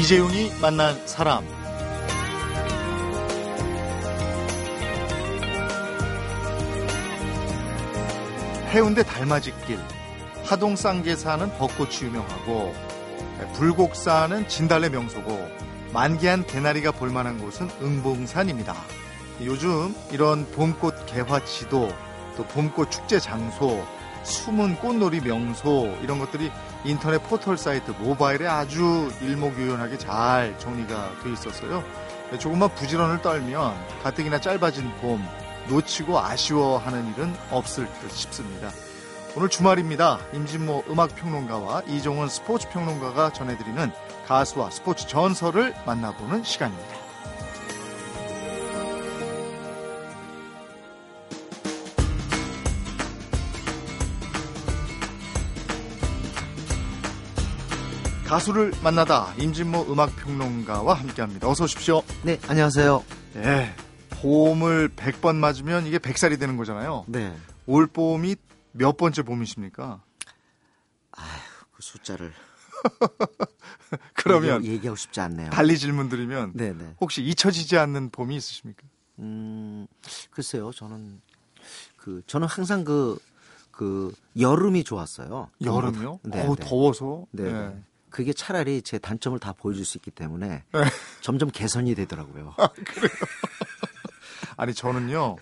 이재용이 만난 사람. 해운대 달맞이길, 하동쌍계사는 벚꽃이 유명하고 불곡사는 진달래 명소고 만개한 개나리가 볼만한 곳은 응봉산입니다. 요즘 이런 봄꽃 개화 지도, 또 봄꽃 축제 장소, 숨은 꽃놀이 명소 이런 것들이 인터넷 포털 사이트 모바일에 아주 일목요연하게 잘 정리가 돼 있었어요. 조금만 부지런을 떨면 가뜩이나 짧아진 봄 놓치고 아쉬워하는 일은 없을 듯 싶습니다. 오늘 주말입니다. 임진모 음악평론가와 이종원 스포츠평론가가 전해드리는 가수와 스포츠 전설을 만나보는 시간입니다. 가수를 만나다 임진모 음악평론가와 함께합니다. 어서 오십시오. 네, 안녕하세요. 네, 봄을 100번 맞으면 이게 100살이 되는 거잖아요. 네. 올 봄이 몇 번째 봄이십니까? 아휴, 그 숫자를 그러면 얘기, 하고 싶지 않네요. 달리 질문 드리면 네, 네. 혹시 잊혀지지 않는 봄이 있으십니까? 음, 글쎄요. 저는 그 저는 항상 그그 여름이 좋았어요. 여름이요? 네, 어, 네. 더워서. 네. 네. 그게 차라리 제 단점을 다 보여줄 수 있기 때문에 네. 점점 개선이 되더라고요. 아니 저는요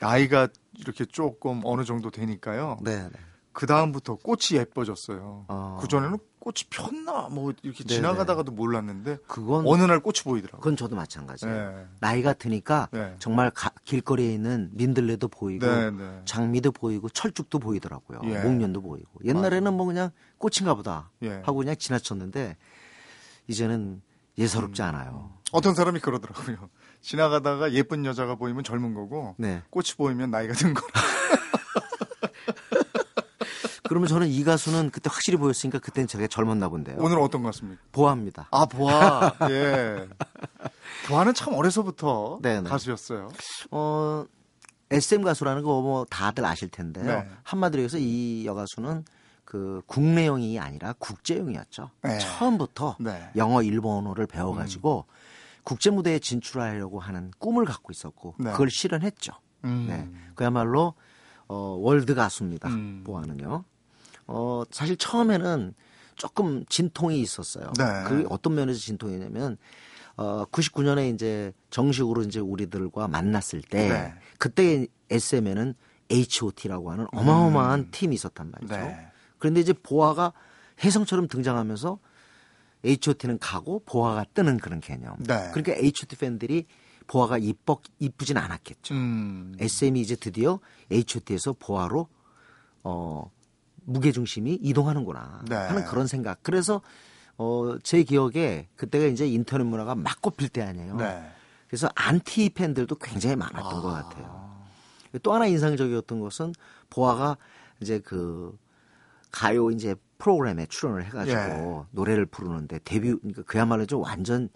나이가 이렇게 조금 어느 정도 되니까요. 네, 네. 그 다음부터 꽃이 예뻐졌어요. 어. 그 전에는 꽃이 폈나 뭐 이렇게 네네. 지나가다가도 몰랐는데 그건 어느 날 꽃이 보이더라고요. 그건 저도 마찬가지예요. 네. 나이가 드니까 네. 정말 가- 길거리에 있는 민들레도 보이고 네, 네. 장미도 보이고 철쭉도 보이더라고요. 예. 목련도 보이고. 옛날에는 뭐 그냥 꽃인가 보다 예. 하고 그냥 지나쳤는데 이제는 예사롭지 음. 않아요. 어떤 사람이 그러더라고요. 지나가다가 예쁜 여자가 보이면 젊은 거고 네. 꽃이 보이면 나이가 든 거라. 그러면 저는 이 가수는 그때 확실히 보였으니까 그때는 제가 젊었나 본데요. 오늘 어떤 것 같습니까? 보아입니다. 아 보아. 예. 보아는 참 어려서부터 네네. 가수였어요. 어, SM 가수라는 거 뭐 다들 아실 텐데요. 네. 한마디로 해서 이 여가수는 그 국내용이 아니라 국제용이었죠. 네. 처음부터 네. 영어, 일본어를 배워가지고 국제 무대에 진출하려고 하는 꿈을 갖고 있었고 네. 그걸 실현했죠. 음. 네. 그야말로 어, 월드 가수입니다. 음. 보아는요. 어, 사실 처음에는 조금 진통이 있었어요. 네. 그 어떤 면에서 진통이냐면 어, 99년에 이제 정식으로 이제 우리들과 만났을 때 네. 그때 SM에는 H.O.T라고 하는 어마어마한 음. 팀이 있었단 말이죠. 네. 그런데 이제 보아가 혜성처럼 등장하면서 H.O.T는 가고 보아가 뜨는 그런 개념. 네. 그러니까 H.O.T 팬들이 보아가 이뻐 이쁘진 않았겠죠. 음. SM이 이제 드디어 H.O.T에서 보아로 어 무게 중심이 이동하는구나 네. 하는 그런 생각. 그래서 어 제 기억에 그때가 이제 인터넷 문화가 막 꼽힐 때 아니에요. 네. 그래서 안티 팬들도 굉장히 많았던 것 같아요. 또 하나 인상적이었던 것은 보아가 이제 그 가요 이제 프로그램에 출연을 해가지고 노래를 부르는데 데뷔 그러니까 그야말로 좀 완전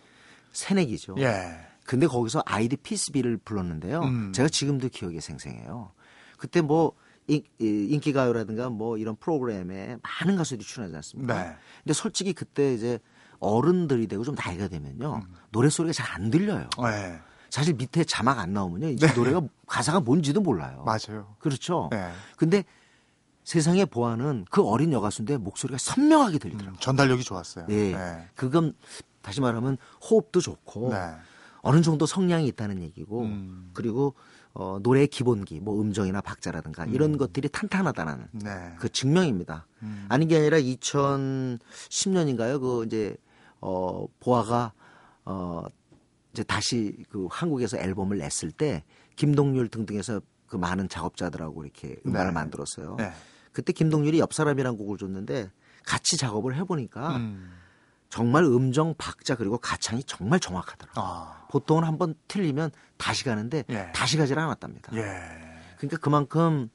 새내기죠. 예. 근데 거기서 ID; Peace B를 불렀는데요. 음. 제가 지금도 기억이 생생해요. 그때 뭐 인, 인기가요라든가 뭐 이런 프로그램에 많은 가수들이 출연하지 않습니까? 네. 근데 솔직히 그때 이제 어른들이 되고 좀 나이가 되면요. 음. 노래 소리가 잘 안 들려요. 네. 사실 밑에 자막 안 나오면요. 이제 노래가 가사가 뭔지도 몰라요. 맞아요. 그렇죠. 네. 근데 세상에 보아는 그 어린 여가수인데 목소리가 선명하게 들리더라고요. 음, 전달력이 좋았어요. 예. 네. 그건 다시 말하면 호흡도 좋고 네. 어느 정도 성량이 있다는 얘기고 음. 그리고 어, 노래의 기본기 뭐 음정이나 박자라든가 이런 것들이 탄탄하다는 네. 그 증명입니다. 음. 아닌 게 아니라 2010년인가요? 그 이제 어 보아가 어 이제 다시 그 한국에서 앨범을 냈을 때 김동률 등등해서 그 많은 작업자들하고 이렇게 음반을 네. 만들었어요. 네. 그때 김동률이 옆 사람이란 곡을 줬는데 같이 작업을 해보니까 음. 정말 음정, 박자 그리고 가창이 정말 정확하더라고요. 아. 보통은 한번 틀리면 다시 가는데 예. 다시 가질 않았답니다. 예. 그러니까 그만큼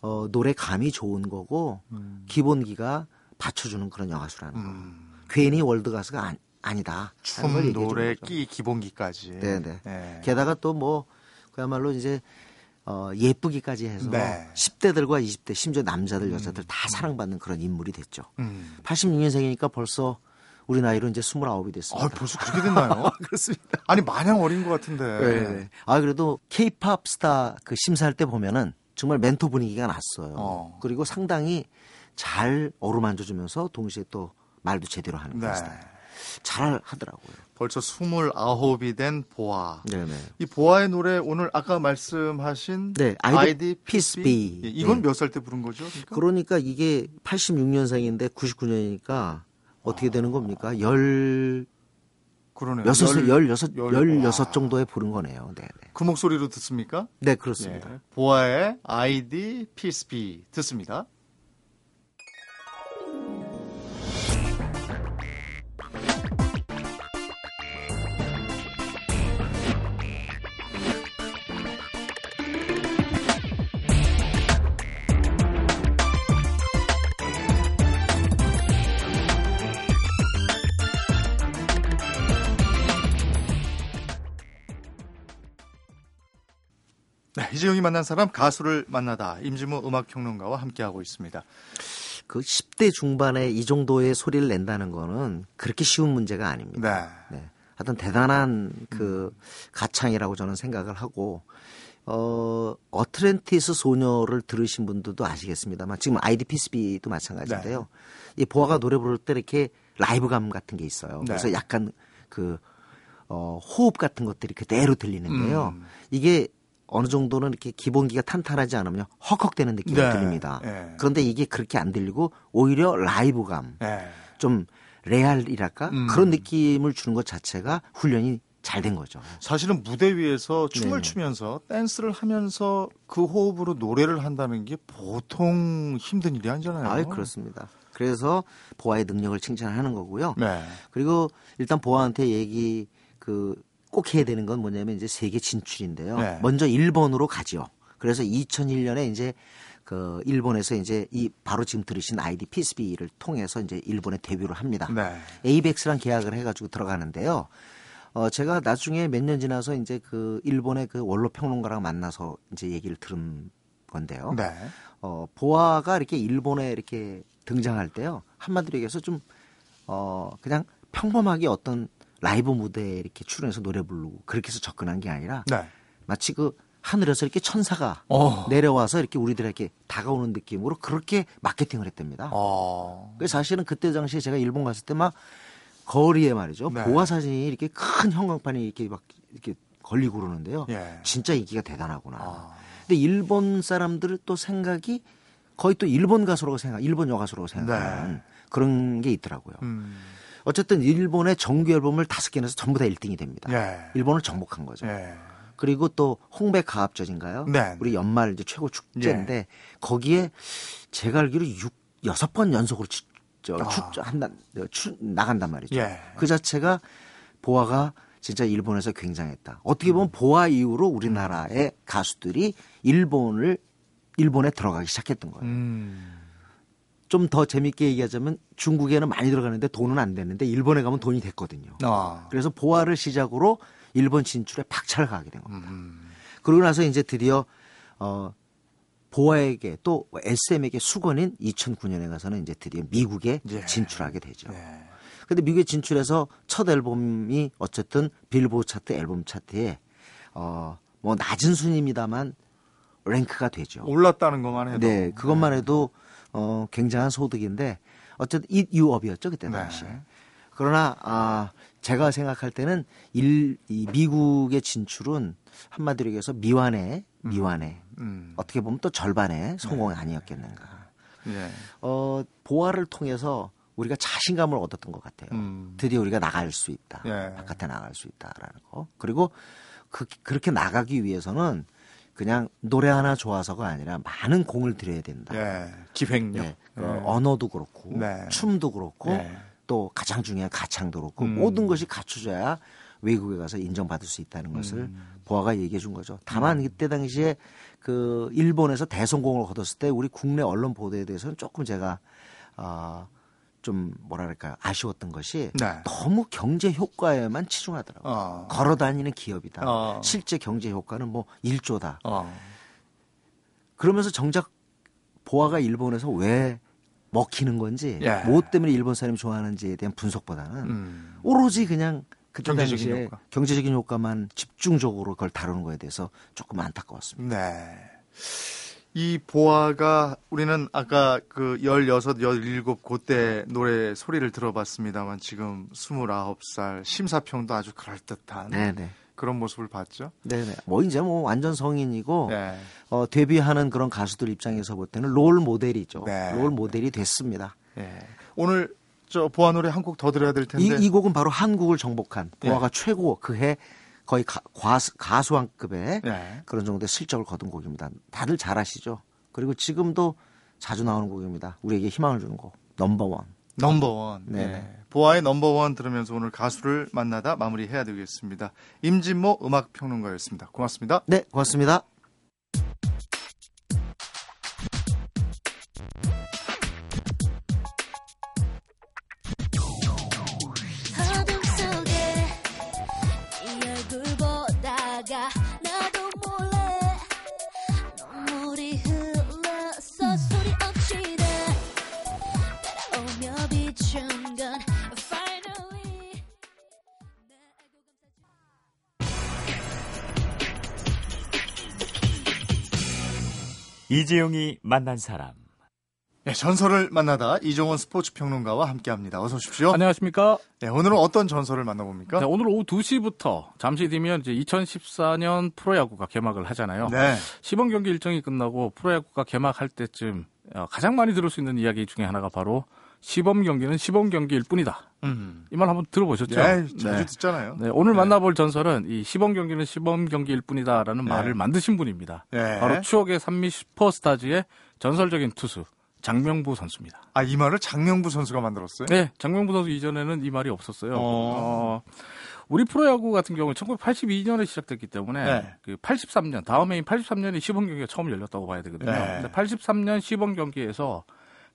어, 노래 감이 좋은 거고 음. 기본기가 받쳐주는 그런 여가수라는 거. 음. 괜히 world 가수가 아, 아니다. 춤, 노래. 끼, 기본기까지. 네네. 예. 게다가 또 뭐 그야말로 이제 어, 예쁘기까지 해서 네. 10대들과 20대 심지어 남자들 여자들 다 사랑받는 그런 인물이 됐죠. 음. 86년생이니까 벌써 우리 나이로 이제 29이 됐습니다. 아, 벌써 그렇게 됐나요? 그렇습니다. 아니 마냥 어린 것 같은데. 네. 아 그래도 케이팝 스타 그 심사할 때 보면은 정말 멘토 분위기가 났어요. 어. 그리고 상당히 잘 어루만져 주면서 동시에 또 말도 제대로 하는 네. 스타일. 잘 하더라고요. 벌써 29이 된 보아. 네네. 이 보아의 노래 오늘 아까 말씀하신 네, 아이디 Be. 예, 이건 네. 몇살 때 부른 거죠? 그러니까? 그러니까 이게 86년생인데 99년이니까 어떻게 되는 겁니까? 열 그러네요. 여섯 살, 열- 열여섯, 열- 열여섯 와. 정도에 부른 거네요. 네, 네. 그 목소리로 듣습니까? 네, 그렇습니다. 예. 보아의 아이디 피스비 듣습니다. 이재용이 만난 사람 가수를 만나다 임진모 음악평론가와 함께하고 있습니다. 그 10대 중반에 이 정도의 소리를 낸다는 거는 그렇게 쉬운 문제가 아닙니다. 네. 네. 하여튼 대단한 그 가창이라고 저는 생각을 하고 어 어트랜티스 소녀를 들으신 분들도 아시겠습니다만 지금 아이디 피스비도 마찬가지인데요. 이 보아가 노래 부를 때 이렇게 라이브감 같은 게 있어요. 그래서 네. 약간 그 어, 호흡 같은 것들이 그대로 들리는데요. 음. 이게 어느 정도는 이렇게 기본기가 탄탄하지 않으면 헉헉대는 느낌이 네. 들립니다. 네. 그런데 이게 그렇게 안 들리고 오히려 라이브감, 네. 좀 레알이랄까 음. 그런 느낌을 주는 것 자체가 훈련이 잘 된 거죠. 사실은 무대 위에서 춤을 네. 추면서 댄스를 하면서 그 호흡으로 노래를 한다는 게 보통 힘든 일이 아니잖아요. 아, 그렇습니다. 그래서 보아의 능력을 칭찬하는 거고요. 네. 그리고 일단 보아한테 얘기 그 꼭 해야 되는 건 뭐냐면 이제 세계 진출인데요. 네. 먼저 일본으로 가죠. 그래서 2001년에 이제 그 일본에서 이제 이 바로 지금 들으신 아이디 피스비를 통해서 이제 일본에 데뷔를 합니다. 네. 에이벡스랑 계약을 해가지고 들어가는데요. 어, 제가 나중에 몇 년 지나서 이제 그 일본의 그 원로 평론가랑 만나서 이제 얘기를 들은 건데요. 네. 어, 보아가 이렇게 일본에 이렇게 등장할 때요. 한마디로 얘기해서 좀, 어, 그냥 평범하게 어떤 라이브 무대에 이렇게 출연해서 노래 부르고 그렇게 해서 접근한 게 아니라 네. 마치 그 하늘에서 이렇게 천사가 어. 내려와서 이렇게 우리들에게 다가오는 느낌으로 그렇게 마케팅을 했답니다. 어. 그래서 사실은 그때 당시에 제가 일본 갔을 때 막 거리에 말이죠. 네. 보아 사진이 이렇게 큰 형광판이 이렇게 막 이렇게 걸리고 그러는데요. 예. 진짜 인기가 대단하구나. 아. 근데 일본 사람들 또 생각이 거의 또 일본 가수라고 생각, 일본 여가수라고 생각하는 네. 그런 게 있더라고요. 음. 어쨌든 일본의 정규 앨범을 다섯 개 내서 전부 다 1등이 됩니다. 예. 일본을 정복한 거죠. 예. 그리고 또 홍백 가합전인가요? 네. 우리 연말 이제 최고 축제인데 거기에 제가 알기로 육 여섯 번 연속으로 추, 저, 아. 축 한다 추, 나간단 말이죠. 예. 그 자체가 보아가 진짜 일본에서 굉장했다. 어떻게 보면 보아 이후로 우리나라의 가수들이 일본을 일본에 들어가기 시작했던 거예요. 음. 좀 더 재밌게 얘기하자면 중국에는 많이 들어가는데 돈은 안 되는데 일본에 가면 돈이 됐거든요. 아. 그래서 보아를 시작으로 일본 진출에 박차를 가게 된 겁니다. 음. 그러고 나서 이제 드디어 어 보아에게 또 SM에게 수건인 2009년에 가서는 이제 드디어 미국에 예. 진출하게 되죠. 예. 근데 미국에 진출해서 첫 앨범이 어쨌든 빌보드 차트 앨범 차트에 어 뭐 낮은 순위입니다만 랭크가 되죠. 올랐다는 것만 해도. 네, 그것만 해도 어 굉장한 소득인데 어쨌든 이유업이었죠 그때 당시. 네. 에 그러나 아 제가 생각할 때는 일, 이 미국의 진출은 한마디로 얘기해서 미완의 미완의 음. 어떻게 보면 또 절반의 성공이 아니었겠는가. 예. 어 보아를 통해서 우리가 자신감을 얻었던 것 같아요. 음. 드디어 우리가 나갈 수 있다. 예. 바깥에 나갈 수 있다라는 거. 그리고 그, 그렇게 나가기 위해서는 그냥 노래 하나 좋아서가 아니라 많은 공을 들여야 된다. 예. 기획력. 네. 예. 어, 언어도 그렇고 네. 춤도 그렇고 네. 또 가장 중요한 가창도 그렇고 음. 모든 것이 갖춰져야 외국에 가서 인정받을 수 있다는 것을 음. 보아가 얘기해 준 거죠. 다만 그때 당시에 그 일본에서 대성공을 거뒀을 때 우리 국내 언론 보도에 대해서는 조금 제가 아, 좀 뭐랄까요 아쉬웠던 것이 네. 너무 경제 효과에만 치중하더라고요. 어. 걸어 다니는 기업이다. 어. 실제 경제 효과는 뭐 1조다. 어. 그러면서 정작 보아가 일본에서 왜 먹히는 건지 예. 뭐 때문에 일본 사람이 좋아하는지에 대한 분석보다는 음. 오로지 그냥 그때 경제적인 당시에 효과. 경제적인 효과만 집중적으로 그걸 다루는 거에 대해서 조금 안타까웠습니다. 네. 이 보아가 우리는 아까 그 16, 17 그때 노래 소리를 들어봤습니다만 지금 29살 심사평도 아주 그럴듯한 네네. 그런 모습을 봤죠. 네네. 뭐 이제 뭐 완전 성인이고 네. 어, 데뷔하는 그런 가수들 입장에서 볼 때는 롤 모델이죠. 네. 롤 모델이 됐습니다. 네. 오늘 저 보아 노래 한 곡 더 들어야 될 이, 텐데. 이 곡은 바로 한국을 정복한 네. 보아가 최고 그해 거의 가, 과수, 가수왕급의 네. 그런 정도의 실적을 거둔 곡입니다. 다들 잘 아시죠? 그리고 지금도 자주 나오는 곡입니다. 우리에게 희망을 주는 곡. 넘버원. 넘버원. 네. 네. 보아의 넘버원 들으면서 오늘 가수를 만나다 마무리해야 되겠습니다. 임진모 음악평론가였습니다. 고맙습니다. 네, 고맙습니다. 이재용이 만난 사람. 네, 전설을 만나다 이종원 스포츠 평론가와 함께합니다. 어서 오십시오. 안녕하십니까. 네, 오늘은 어떤 전설을 만나봅니까? 네, 오늘 오후 2시부터 잠시 뒤면 이제 2014년 프로야구가 개막을 하잖아요. 네. 시범 경기 일정이 끝나고 프로야구가 개막할 때쯤 어, 가장 많이 들을 수 있는 이야기 중에 하나가 바로 시범 경기는 시범 경기일 뿐이다. 음. 이말 한번 들어보셨죠? 네, 자주 듣잖아요. 네, 오늘 네. 만나볼 전설은 이 시범 경기는 시범 경기일 뿐이다라는 네. 말을 만드신 분입니다. 네. 바로 추억의 산미 슈퍼스타즈의 전설적인 투수 장명부 선수입니다. 아, 이 말을 장명부 선수가 만들었어요? 네, 장명부 선수 이전에는 이 말이 없었어요. 어. 어, 우리 프로야구 같은 경우는 1982년에 시작됐기 때문에 네. 그 83년 다음 해인 83년이 시범 경기가 처음 열렸다고 봐야 되거든요. 네. 근데 83년 시범 경기에서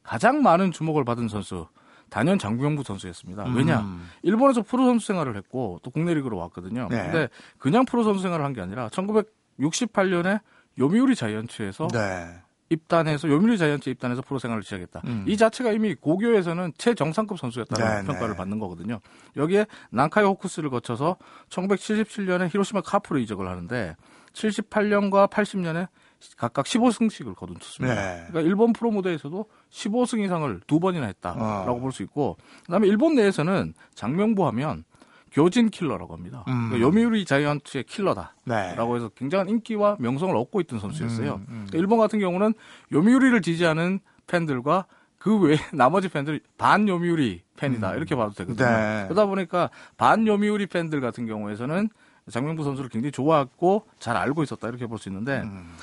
가장 많은 주목을 받은 선수 단연 장병부 선수였습니다. 왜냐? 음. 일본에서 프로 선수 생활을 했고 또 국내 리그로 왔거든요. 네. 근데 그냥 프로 선수 생활을 한 게 아니라 1968년에 요미우리 자이언츠에서 네. 입단해서 요미우리 자이언츠 입단해서 프로 생활을 시작했다. 음. 이 자체가 이미 고교에서는 최정상급 선수였다는 네, 평가를 네. 받는 거거든요. 여기에 난카이 호쿠스를 거쳐서 1977년에 히로시마 카프로 이적을 하는데 78년과 80년에 각각 15승씩을 거둔 투수입니다. 네. 그러니까 일본 프로 무대에서도 15승 이상을 두 번이나 했다라고 어. 볼수 있고 그다음에 일본 내에서는 장명부 하면 교진 킬러라고 합니다. 음. 그러니까 요미우리 자이언츠의 킬러다. 네. 라고 해서 굉장한 인기와 명성을 얻고 있던 선수였어요. 음, 음. 그러니까 일본 같은 경우는 요미우리를 지지하는 팬들과 그 외에 나머지 팬들이 반 요미우리 팬이다 이렇게 봐도 되거든요. 음. 네. 그러다 보니까 반 요미우리 팬들 같은 경우에서는 장명부 선수를 굉장히 좋아하고 잘 알고 있었다 이렇게 볼 수 있는데 음.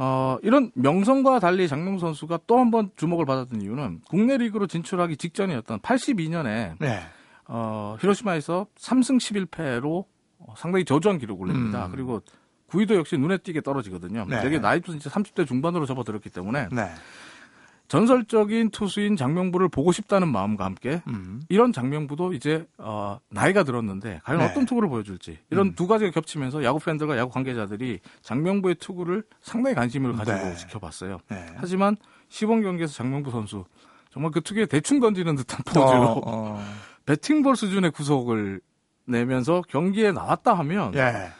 어, 이런 명성과 달리 장명부 선수가 또 한 번 주목을 받았던 이유는 국내 리그로 진출하기 직전이었던 82년에 네. 어, 히로시마에서 3승 11패로 상당히 저조한 기록을 냅니다. 음. 그리고 구위도 역시 눈에 띄게 떨어지거든요. 네. 되게 나이도 진짜 30대 중반으로 접어들었기 때문에 네. 전설적인 투수인 장명부를 보고 싶다는 마음과 함께 음. 이런 장명부도 이제 어, 나이가 들었는데 과연 네. 어떤 투구를 보여줄지 이런 음. 두 가지가 겹치면서 야구 팬들과 야구 관계자들이 장명부의 투구를 상당히 관심을 가지고 네. 지켜봤어요. 네. 하지만 시범 경기에서 장명부 선수 정말 그 투구에 대충 던지는 듯한 포즈로 어, 어. 배팅볼 수준의 구속을 내면서 경기에 나왔다 하면 예.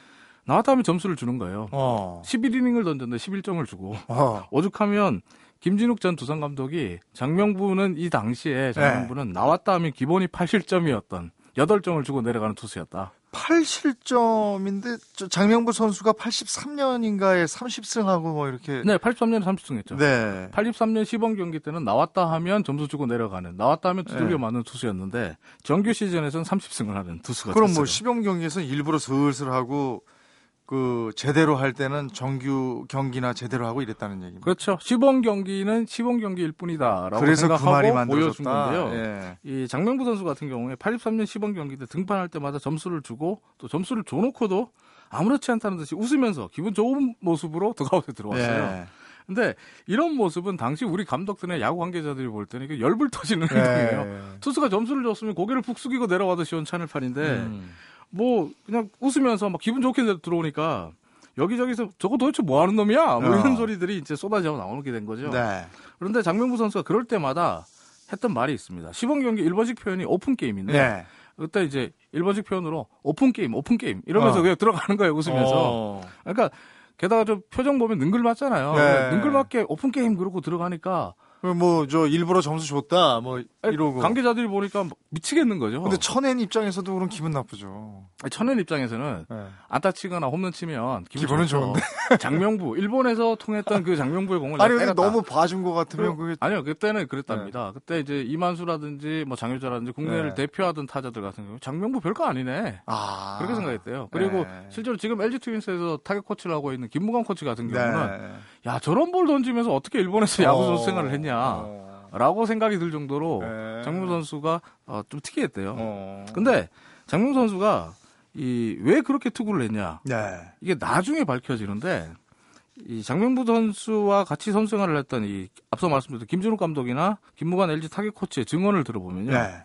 나왔다 하면 점수를 주는 거예요. 어. 11이닝을 던졌는데 11점을 주고 어. 오죽하면 김진욱 전 두산 감독이 장명부는 이 당시에 장명부는 나왔다 하면 기본이 8실점이었던 8점을 주고 내려가는 투수였다. 8실점인데 저 장명부 선수가 83년인가에 30승하고 뭐 이렇게 네, 83년에 30승했죠. 네. 83년 시범 경기 때는 나왔다 하면 점수 주고 내려가는 나왔다 하면 두들겨 네. 맞는 투수였는데 정규 시즌에서는 30승을 하는 투수가 그럼 됐어요. 뭐 시범 경기에서는 일부러 슬슬 하고 그 제대로 할 때는 정규 경기나 제대로 하고 이랬다는 얘기입니다. 그렇죠. 시범 경기는 시범 경기일 뿐이다라고 그래서 그 생각하고 말이 보여준. 건데요. 예. 이 장명부 선수 같은 경우에 83년 시범 경기 때 등판할 때마다 점수를 주고 또 점수를 줘놓고도 아무렇지 않다는 듯이 웃으면서 기분 좋은 모습으로 더가웃에 들어왔어요. 예. 근데 이런 모습은 당시 우리 감독들의 야구 관계자들이 볼 때는 이게 열불 터지는 예. 행동이에요. 투수가 점수를 줬으면 고개를 푹 숙이고 내려와도 시원찮을 판인데 음. 뭐 그냥 웃으면서 막 기분 좋게 들어오니까 여기저기서 저거 도대체 뭐 하는 놈이야? 뭐 어. 이런 소리들이 이제 쏟아져 나오게 된 거죠. 네. 그런데 장명부 선수가 그럴 때마다 했던 말이 있습니다. 시범 경기 일본식 표현이 오픈 게임인데 네. 그때 이제 일본식 표현으로 오픈 게임, 오픈 게임 이러면서 어. 그냥 들어가는 거예요 웃으면서. 어. 그러니까 게다가 저 표정 보면 능글맞잖아요. 네. 능글맞게 오픈 게임 그러고 들어가니까 뭐 저 일부러 점수 줬다 뭐 이러고. 관계자들이 보니까 막 미치겠는 거죠. 근데 치는 입장에서도 그런 기분 나쁘죠. 치는 입장에서는 네. 안타 치거나 홈런 치면 기분 기분은 좋죠. 장명부 일본에서 통했던 그 장명부의 공을 아니 근데. 너무 봐준 것 같으면 그게 아니요 그때는 그랬답니다. 그때 이제 이만수라든지 뭐 장효자라든지 국내를 네. 대표하던 타자들 같은 경우 장명부 별거 아니네. 아 그렇게 생각했대요. 그리고 네. 실제로 지금 LG 트윈스에서 타격 코치를 하고 있는 김무관 코치 같은 경우는 네. 야 저런 볼 던지면서 어떻게 일본에서 야구 선수 어. 생활을 했냐. 어. 라고 생각이 들 정도로 네. 장명 선수가 어, 좀 특이했대요. 어. 근데 장명 선수가 이 왜 그렇게 투구를 했냐 네. 이게 나중에 밝혀지는데 이 장명부 선수와 같이 선수 생활을 했던 이 앞서 말씀드린 김준욱 감독이나 김무관 LG 타격 코치의 증언을 들어보면요 네.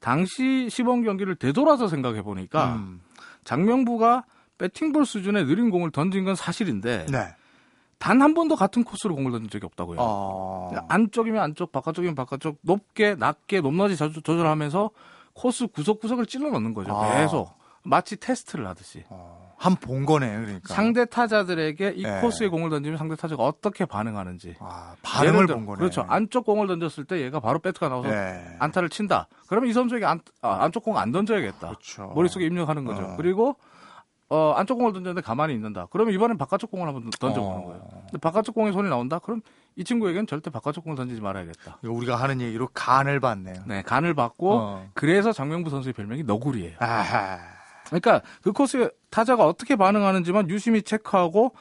당시 시범 경기를 되돌아서 생각해 보니까 음. 장명부가 배팅볼 수준의 느린 공을 던진 건 사실인데 네. 단 한 번도 같은 코스로 공을 던진 적이 없다고요. 어. 안쪽이면 안쪽, 바깥쪽이면 바깥쪽, 높게, 낮게, 높낮이 조절하면서 코스 구석구석을 찔러 넣는 거죠. 아. 계속. 마치 테스트를 하듯이. 어. 한본 거네요, 그러니까. 상대 타자들에게 이 네. 코스에 공을 던지면 상대 타자가 어떻게 반응하는지. 아, 반응을 들어- 본 거네. 그렇죠. 안쪽 공을 던졌을 때 얘가 바로 배트가 나와서 네. 안타를 친다. 그러면 이 선수에게 안, 아, 안쪽 공 안 던져야겠다. 그렇죠. 머릿속에 입력하는 거죠. 어. 그리고 어, 안쪽 공을 던졌는데 가만히 있는다. 그러면 이번엔 바깥쪽 공을 한번 던져보는 어. 거예요. 근데 바깥쪽 공에 손이 나온다? 그럼 이 친구에겐 절대 바깥쪽 공을 던지지 말아야겠다. 우리가 하는 얘기로 간을 봤네요. 네, 간을 받고 어. 그래서 장명부 선수의 별명이 너구리예요. 아하. 그러니까 그 코스에 타자가 어떻게 반응하는지만 유심히 체크하고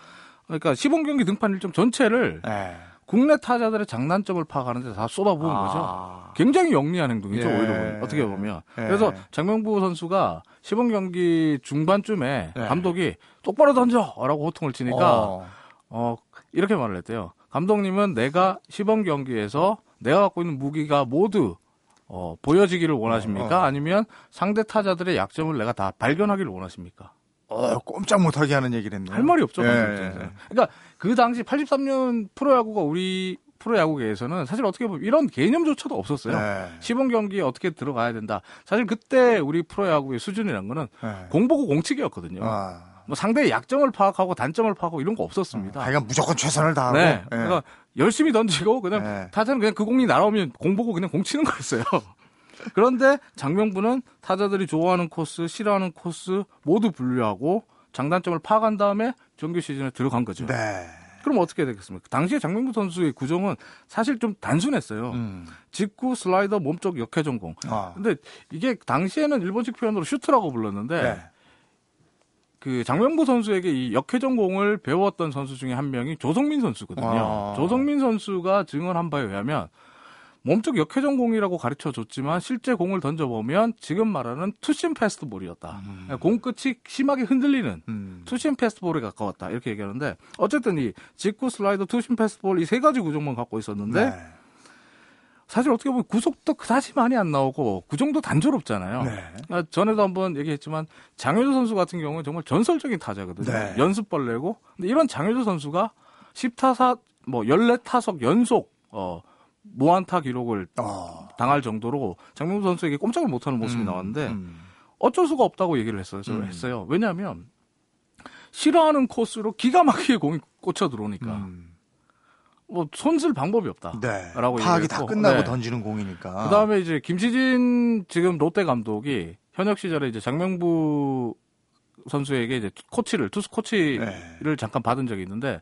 그러니까 시범 경기 등판 일정 전체를 네. 국내 타자들의 장단점을 파악하는데 다 쏟아부은 거죠. 아. 굉장히 영리한 행동이죠. 예. 오히려. 어떻게 보면. 예. 그래서 장명부 선수가 시범 경기 중반쯤에 예. 감독이 똑바로 던져라고 호통을 치니까 어. 어, 이렇게 말을 했대요. 감독님은 내가 시범 경기에서 내가 갖고 있는 무기가 모두 어, 보여지기를 원하십니까? 어. 아니면 상대 타자들의 약점을 내가 다 발견하기를 원하십니까? 어, 꼼짝 못하게 하는 얘기를 했네요. 할 말이 없죠. 예. 입장에서는. 그러니까 그 당시 83년 프로야구가 우리 프로야구계에서는 사실 어떻게 보면 이런 개념조차도 없었어요. 네. 시범 경기에 어떻게 들어가야 된다. 사실 그때 우리 프로야구의 수준이란 거는 네. 공보고 공치기였거든요. 아. 뭐 상대의 약점을 파악하고 단점을 파악하고 이런 거 없었습니다. 하여간 무조건 최선을 다하고. 네. 예. 그러니까 열심히 던지고 그냥 네. 타자는 그냥 그 공이 날아오면 공 보고 그냥 공 치는 거였어요. 그런데 장명부는 타자들이 좋아하는 코스, 싫어하는 코스 모두 분류하고 장단점을 파악한 다음에 정규 시즌에 들어간 거죠. 네. 그럼 어떻게 되겠습니까? 당시에 장명부 선수의 구종은 사실 좀 단순했어요. 음. 직구, 슬라이더, 몸쪽 역회전공. 아. 근데 이게 당시에는 일본식 표현으로 슈트라고 불렀는데 네. 그 장명부 선수에게 이 역회전공을 배웠던 선수 중에 한 명이 조성민 선수거든요. 아. 조성민 선수가 증언한 바에 의하면 몸쪽 역회 전공이라고 가르쳐 줬지만 실제 공을 던져보면 지금 말하는 투심 패스트볼이었다. 공 끝이 심하게 흔들리는 음. 투심 패스트볼에 가까웠다. 이렇게 얘기하는데 어쨌든 이 직구 슬라이더 투심 패스트볼 이 세 가지 구종만 갖고 있었는데 네. 사실 어떻게 보면 구속도 그다지 많이 안 나오고 구종도 단조롭잖아요. 네. 아, 전에도 한번 얘기했지만 장효조 선수 같은 경우는 정말 전설적인 타자거든요. 네. 연습벌레고. 근데 이런 장효조 선수가 10타사 뭐 14타석 연속 어 무안타 기록을 어. 당할 정도로 장명수 선수에게 꼼짝을 못하는 모습이 음, 나왔는데 음. 어쩔 수가 없다고 얘기를 했어요. 음. 했어요. 왜냐하면 싫어하는 코스로 기가 막히게 공이 꽂혀 들어오니까 음. 뭐 손쓸 방법이 없다. 네. 라고 파악이 다 끝나고 네. 던지는 공이니까. 그 다음에 이제 김시진 지금 롯데 감독이 현역 시절에 이제 장명부 선수에게 이제 코치를 투수 코치를 네. 잠깐 받은 적이 있는데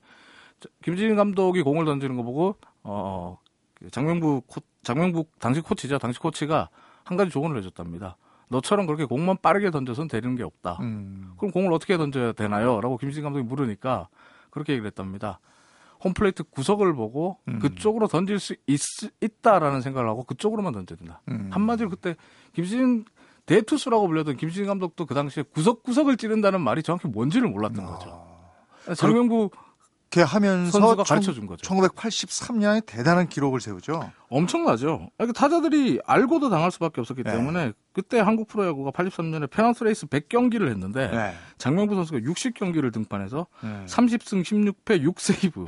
자, 김시진 감독이 공을 던지는 거 보고 어그 장명부 코, 장명부 당시 코치죠 당시 코치가 한 가지 조언을 해줬답니다. 너처럼 그렇게 공만 빠르게 던져서는 되는 게 없다. 음. 그럼 공을 어떻게 던져야 되나요? 라고 김시진 감독이 물으니까 그렇게 얘기를 했답니다. 홈플레이트 구석을 보고 음. 그쪽으로 던질 수 있, 있다라는 생각을 하고 그쪽으로만 던져야 된다. 음. 한마디로 그때 김시진 대투수라고 불렸던 김시진 감독도 그 당시에 구석구석을 찌른다는 말이 정확히 뭔지를 몰랐던 거죠. 장명부 이렇게 하면서 선수가 가르쳐 준 거죠. 1983년에 대단한 기록을 세우죠. 엄청나죠. 그러니까 타자들이 알고도 당할 수밖에 없었기 네. 때문에 그때 한국 프로야구가 83년에 페넌트 레이스 100경기를 했는데 네. 장명부 선수가 60경기를 등판해서 네. 30승 16패 6세이브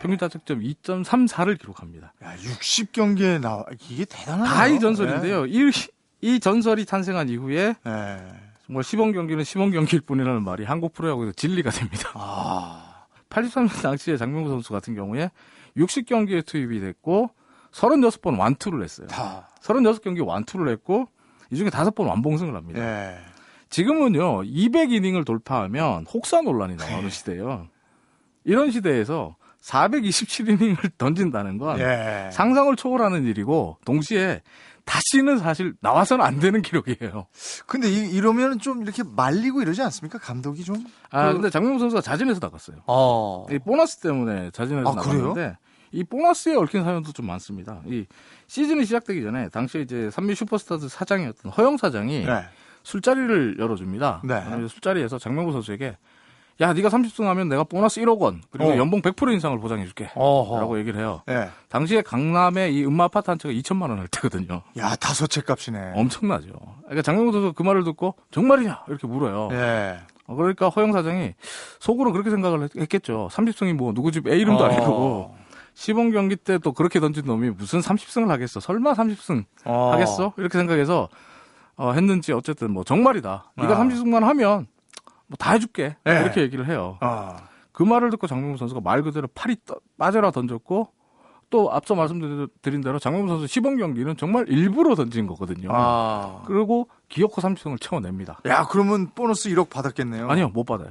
평균 자책점 2.34를 기록합니다. 야, 60경기에 나와 이게 대단하네요. 다 이 전설인데요. 이, 이 전설이 탄생한 이후에 네. 네. 정말 시범 경기는 시범 경기일 뿐이라는 말이 한국 프로야구에서 진리가 됩니다. 아. 83년 당시에 장명구 선수 같은 경우에 60경기에 투입이 됐고 36번 완투를 했어요. 다. 36경기 완투를 했고 이 중에 5번 완봉승을 합니다. 예. 지금은요 200이닝을 돌파하면 혹사 논란이 나오는 시대예요. 이런 시대에서 427이닝을 던진다는 건 예. 상상을 초월하는 일이고 동시에 다시는 사실 나와서는 안 되는 기록이에요. 근데 이, 이러면 좀 이렇게 말리고 이러지 않습니까? 감독이 좀. 아 그- 근데 장명수 선수가 자진해서 나갔어요. 어. 이 보너스 때문에 자진해서 아? 나갔는데 이 보너스에 얽힌 사연도 좀 많습니다. 이 시즌이 시작되기 전에 당시에 이제 삼미 슈퍼스타즈 사장이었던 허영 사장이 네. 술자리를 열어줍니다. 네. 그러면 술자리에서 장명구 선수에게 야 네가 30승 하면 내가 보너스 1억 원 그리고 어. 연봉 100% 인상을 보장해 줄게. 어허. 라고 얘기를 해요. 예. 당시에 강남에 이 음마 아파트 한 채가 2천만 원할 때거든요. 야, 다섯 채 값이네. 엄청나죠. 그러니까 장명구 선수 그 말을 듣고 정말이냐 이렇게 물어요. 예. 어, 그러니까 허영 사장이 속으로 그렇게 생각을 했- 했겠죠. 30승이 뭐 누구 집 A 이름도 어. 아니고 시범 경기 때 또 그렇게 던진 놈이 무슨 30승을 하겠어? 설마 30승 어. 하겠어? 이렇게 생각해서 어, 했는지 어쨌든 뭐 정말이다. 네가 아. 30승만 하면 뭐 다 해줄게. 네. 이렇게 얘기를 해요. 아. 그 말을 듣고 장명구 선수가 말 그대로 팔이 떠- 빠져라 던졌고 또 앞서 말씀드린 대로 장명구 선수 시범 경기는 정말 일부러 던진 거거든요. 아. 그리고 기어코 30승을 채워냅니다. 야, 그러면 보너스 1억 받았겠네요. 아니요, 못 받아요.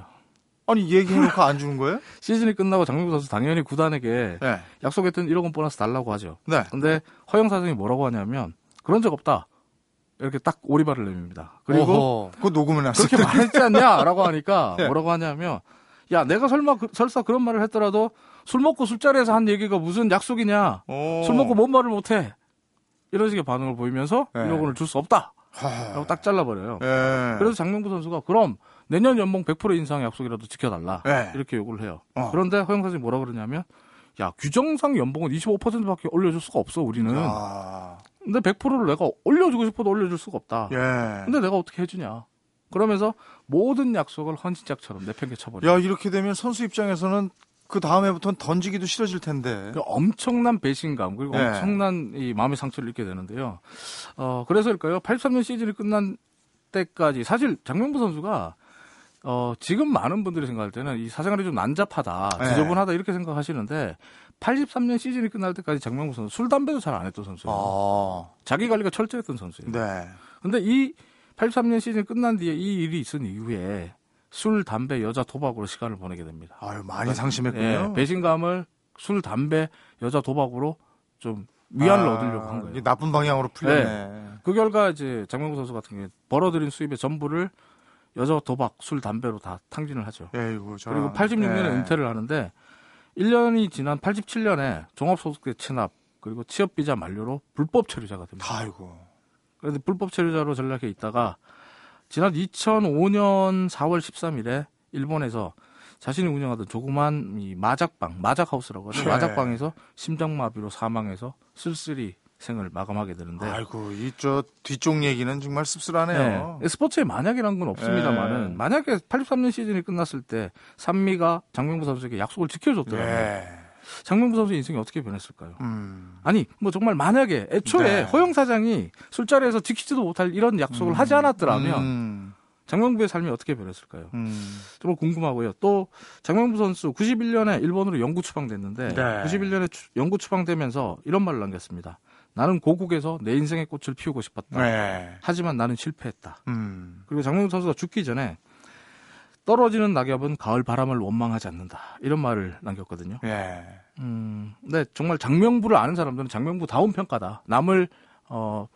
아니, 얘기해놓고 안 주는 거예요? 시즌이 끝나고 장명구 선수 당연히 구단에게 네. 약속했던 1억 원 보너스 달라고 하죠. 네. 근데 허영 사장이 뭐라고 하냐면 그런 적 없다. 이렇게 딱 오리발을 내밉니다. 그리고. 그거 녹음을 놨어요. 그렇게 말했지 않냐라고 하니까 네. 뭐라고 하냐면 야 내가 설마 그- 설사 그런 말을 했더라도 술 먹고 술자리에서 한 얘기가 무슨 약속이냐 오. 술 먹고 뭔 말을 못해 이런 식의 반응을 보이면서 네. 1억 원을 줄 수 없다 하. 라고 딱 잘라버려요 예. 그래서 장명구 선수가 그럼 내년 연봉 100% 인상 약속이라도 지켜달라 네. 이렇게 요구를 해요 어. 그런데 허영 사장이 뭐라 그러냐면 야 규정상 연봉은 25%밖에 올려줄 수가 없어 우리는 아. 근데 100%를 내가 올려주고 싶어도 올려줄 수가 없다 예. 근데 내가 어떻게 해주냐 그러면서 모든 약속을 헌신짝처럼 내팽개쳐버려요 야, 이렇게 되면 선수 입장에서는 그 다음에부터는 던지기도 싫어질 텐데. 그 엄청난 배신감 그리고 네. 엄청난 이 마음의 상처를 입게 되는데요. 어 그래서일까요? 83년 시즌이 끝난 때까지 사실 장명부 선수가 어 지금 많은 분들이 생각할 때는 이 사생활이 좀 난잡하다, 네. 지저분하다 이렇게 생각하시는데 83년 시즌이 끝날 때까지 장명부 선수 술 담배도 잘 안 했던 선수예요. 아. 자기 관리가 철저했던 선수예요. 네. 근데 이 83년 시즌 끝난 뒤에 이 일이 있은 이후에 술, 담배, 여자, 도박으로 시간을 보내게 됩니다. 아유, 많이 상심했군요. 예, 배신감을 술, 담배, 여자, 도박으로 좀 위안을 아, 얻으려고 한 거예요. 나쁜 방향으로 풀렸네. 그 결과 이제 장명구 선수 같은 경우에 벌어들인 수입의 전부를 여자, 도박, 술, 담배로 다 탕진을 하죠. 에이구, 저. 그리고 86년에 예. 은퇴를 하는데 1년이 지난 87년에 종합소득세 체납 그리고 취업비자 만료로 불법 체류자가 됩니다. 아이고. 그런데 불법 체류자로 전락해 있다가 지난 2005년 4월 13일에 일본에서 자신이 운영하던 조그만 이 마작방, 마작하우스라고 하죠. 네. 마작방에서 심장마비로 사망해서 쓸쓸히 생을 마감하게 되는데 아이고, 이 저 뒤쪽 얘기는 정말 씁쓸하네요. 네. 스포츠에 만약이란 건 없습니다만은 네. 만약에 83년 시즌이 끝났을 때 산미가 장명부 선수에게 약속을 지켜줬더라면 네. 장명부 선수 인생이 어떻게 변했을까요? 음. 아니 뭐 정말 만약에 애초에 네. 허영 사장이 술자리에서 지키지도 못할 이런 약속을 하지 않았더라면 음. 장명부의 삶이 어떻게 변했을까요? 음. 정말 궁금하고요. 또 장명부 선수 91년에 일본으로 영구 추방됐는데 네. 91년에 추- 영구 추방되면서 이런 말을 남겼습니다. 나는 고국에서 내 인생의 꽃을 피우고 싶었다. 네. 하지만 나는 실패했다. 음. 그리고 장명부 선수가 죽기 전에 떨어지는 낙엽은 가을 바람을 원망하지 않는다. 이런 말을 남겼거든요. 예. 음, 근데 정말 장명부를 아는 사람들은 장명부 다운 평가다. 남을 어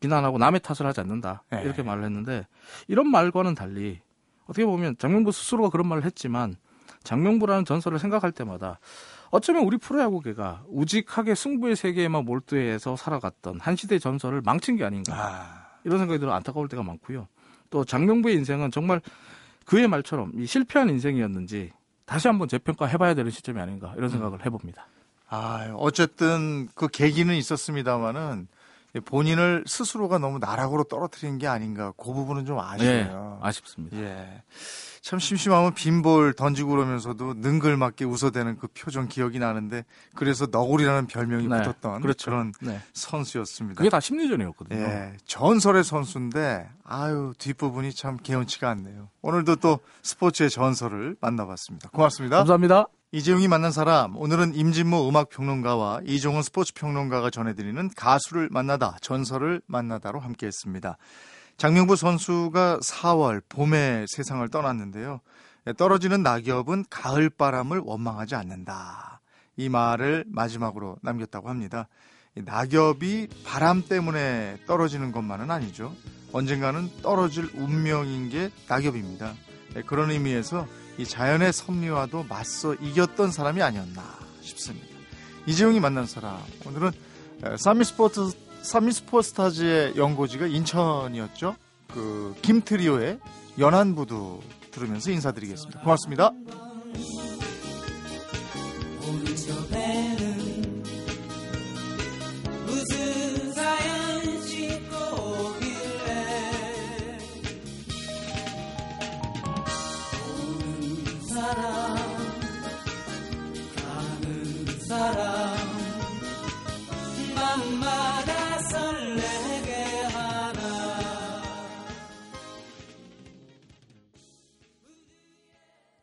비난하고 남의 탓을 하지 않는다. 네. 이렇게 말을 했는데 이런 말과는 달리 어떻게 보면 장명부 스스로가 그런 말을 했지만 장명부라는 전설을 생각할 때마다 어쩌면 우리 프로야구계가 우직하게 승부의 세계에만 몰두해서 살아갔던 한 시대의 전설을 망친 게 아닌가. 아. 이런 생각이 들어 안타까울 때가 많고요. 또 장명부의 인생은 정말 그의 말처럼 이 실패한 인생이었는지 다시 한번 재평가해봐야 되는 시점이 아닌가 이런 생각을 해봅니다. 아, 어쨌든 그 계기는 있었습니다만은 본인을 스스로가 너무 나락으로 떨어뜨린 게 아닌가. 그 부분은 좀 아쉬워요. 네, 아쉽습니다. 예. 참 심심하면 빈볼 던지고 그러면서도 능글맞게 웃어대는 그 표정 기억이 나는데 그래서 너구리라는 별명이 네, 붙었던 그렇죠. 런 네. 선수였습니다. 그게 다 심리전이었거든요. 예, 전설의 선수인데 아유 뒷부분이 참 개운치가 않네요. 오늘도 또 스포츠의 전설을 만나봤습니다. 고맙습니다. 감사합니다. 이재용이 만난 사람 오늘은 임진모 음악평론가와 이종훈 스포츠평론가가 전해드리는 가수를 만나다 전설을 만나다로 함께했습니다. 장명부 선수가 4월 봄에 세상을 떠났는데요. 예, 떨어지는 낙엽은 가을 바람을 원망하지 않는다. 이 말을 마지막으로 남겼다고 합니다. 이 낙엽이 바람 때문에 떨어지는 것만은 아니죠. 언젠가는 떨어질 운명인 게 낙엽입니다. 예, 그런 의미에서 이 자연의 섭리와도 맞서 이겼던 사람이 아니었나 싶습니다. 이재용이 만난 사람 오늘은 에, 사미스포츠 사미스포스타즈의 연고지가 인천이었죠. 그 김트리오의 연안부두 들으면서 인사드리겠습니다. 고맙습니다.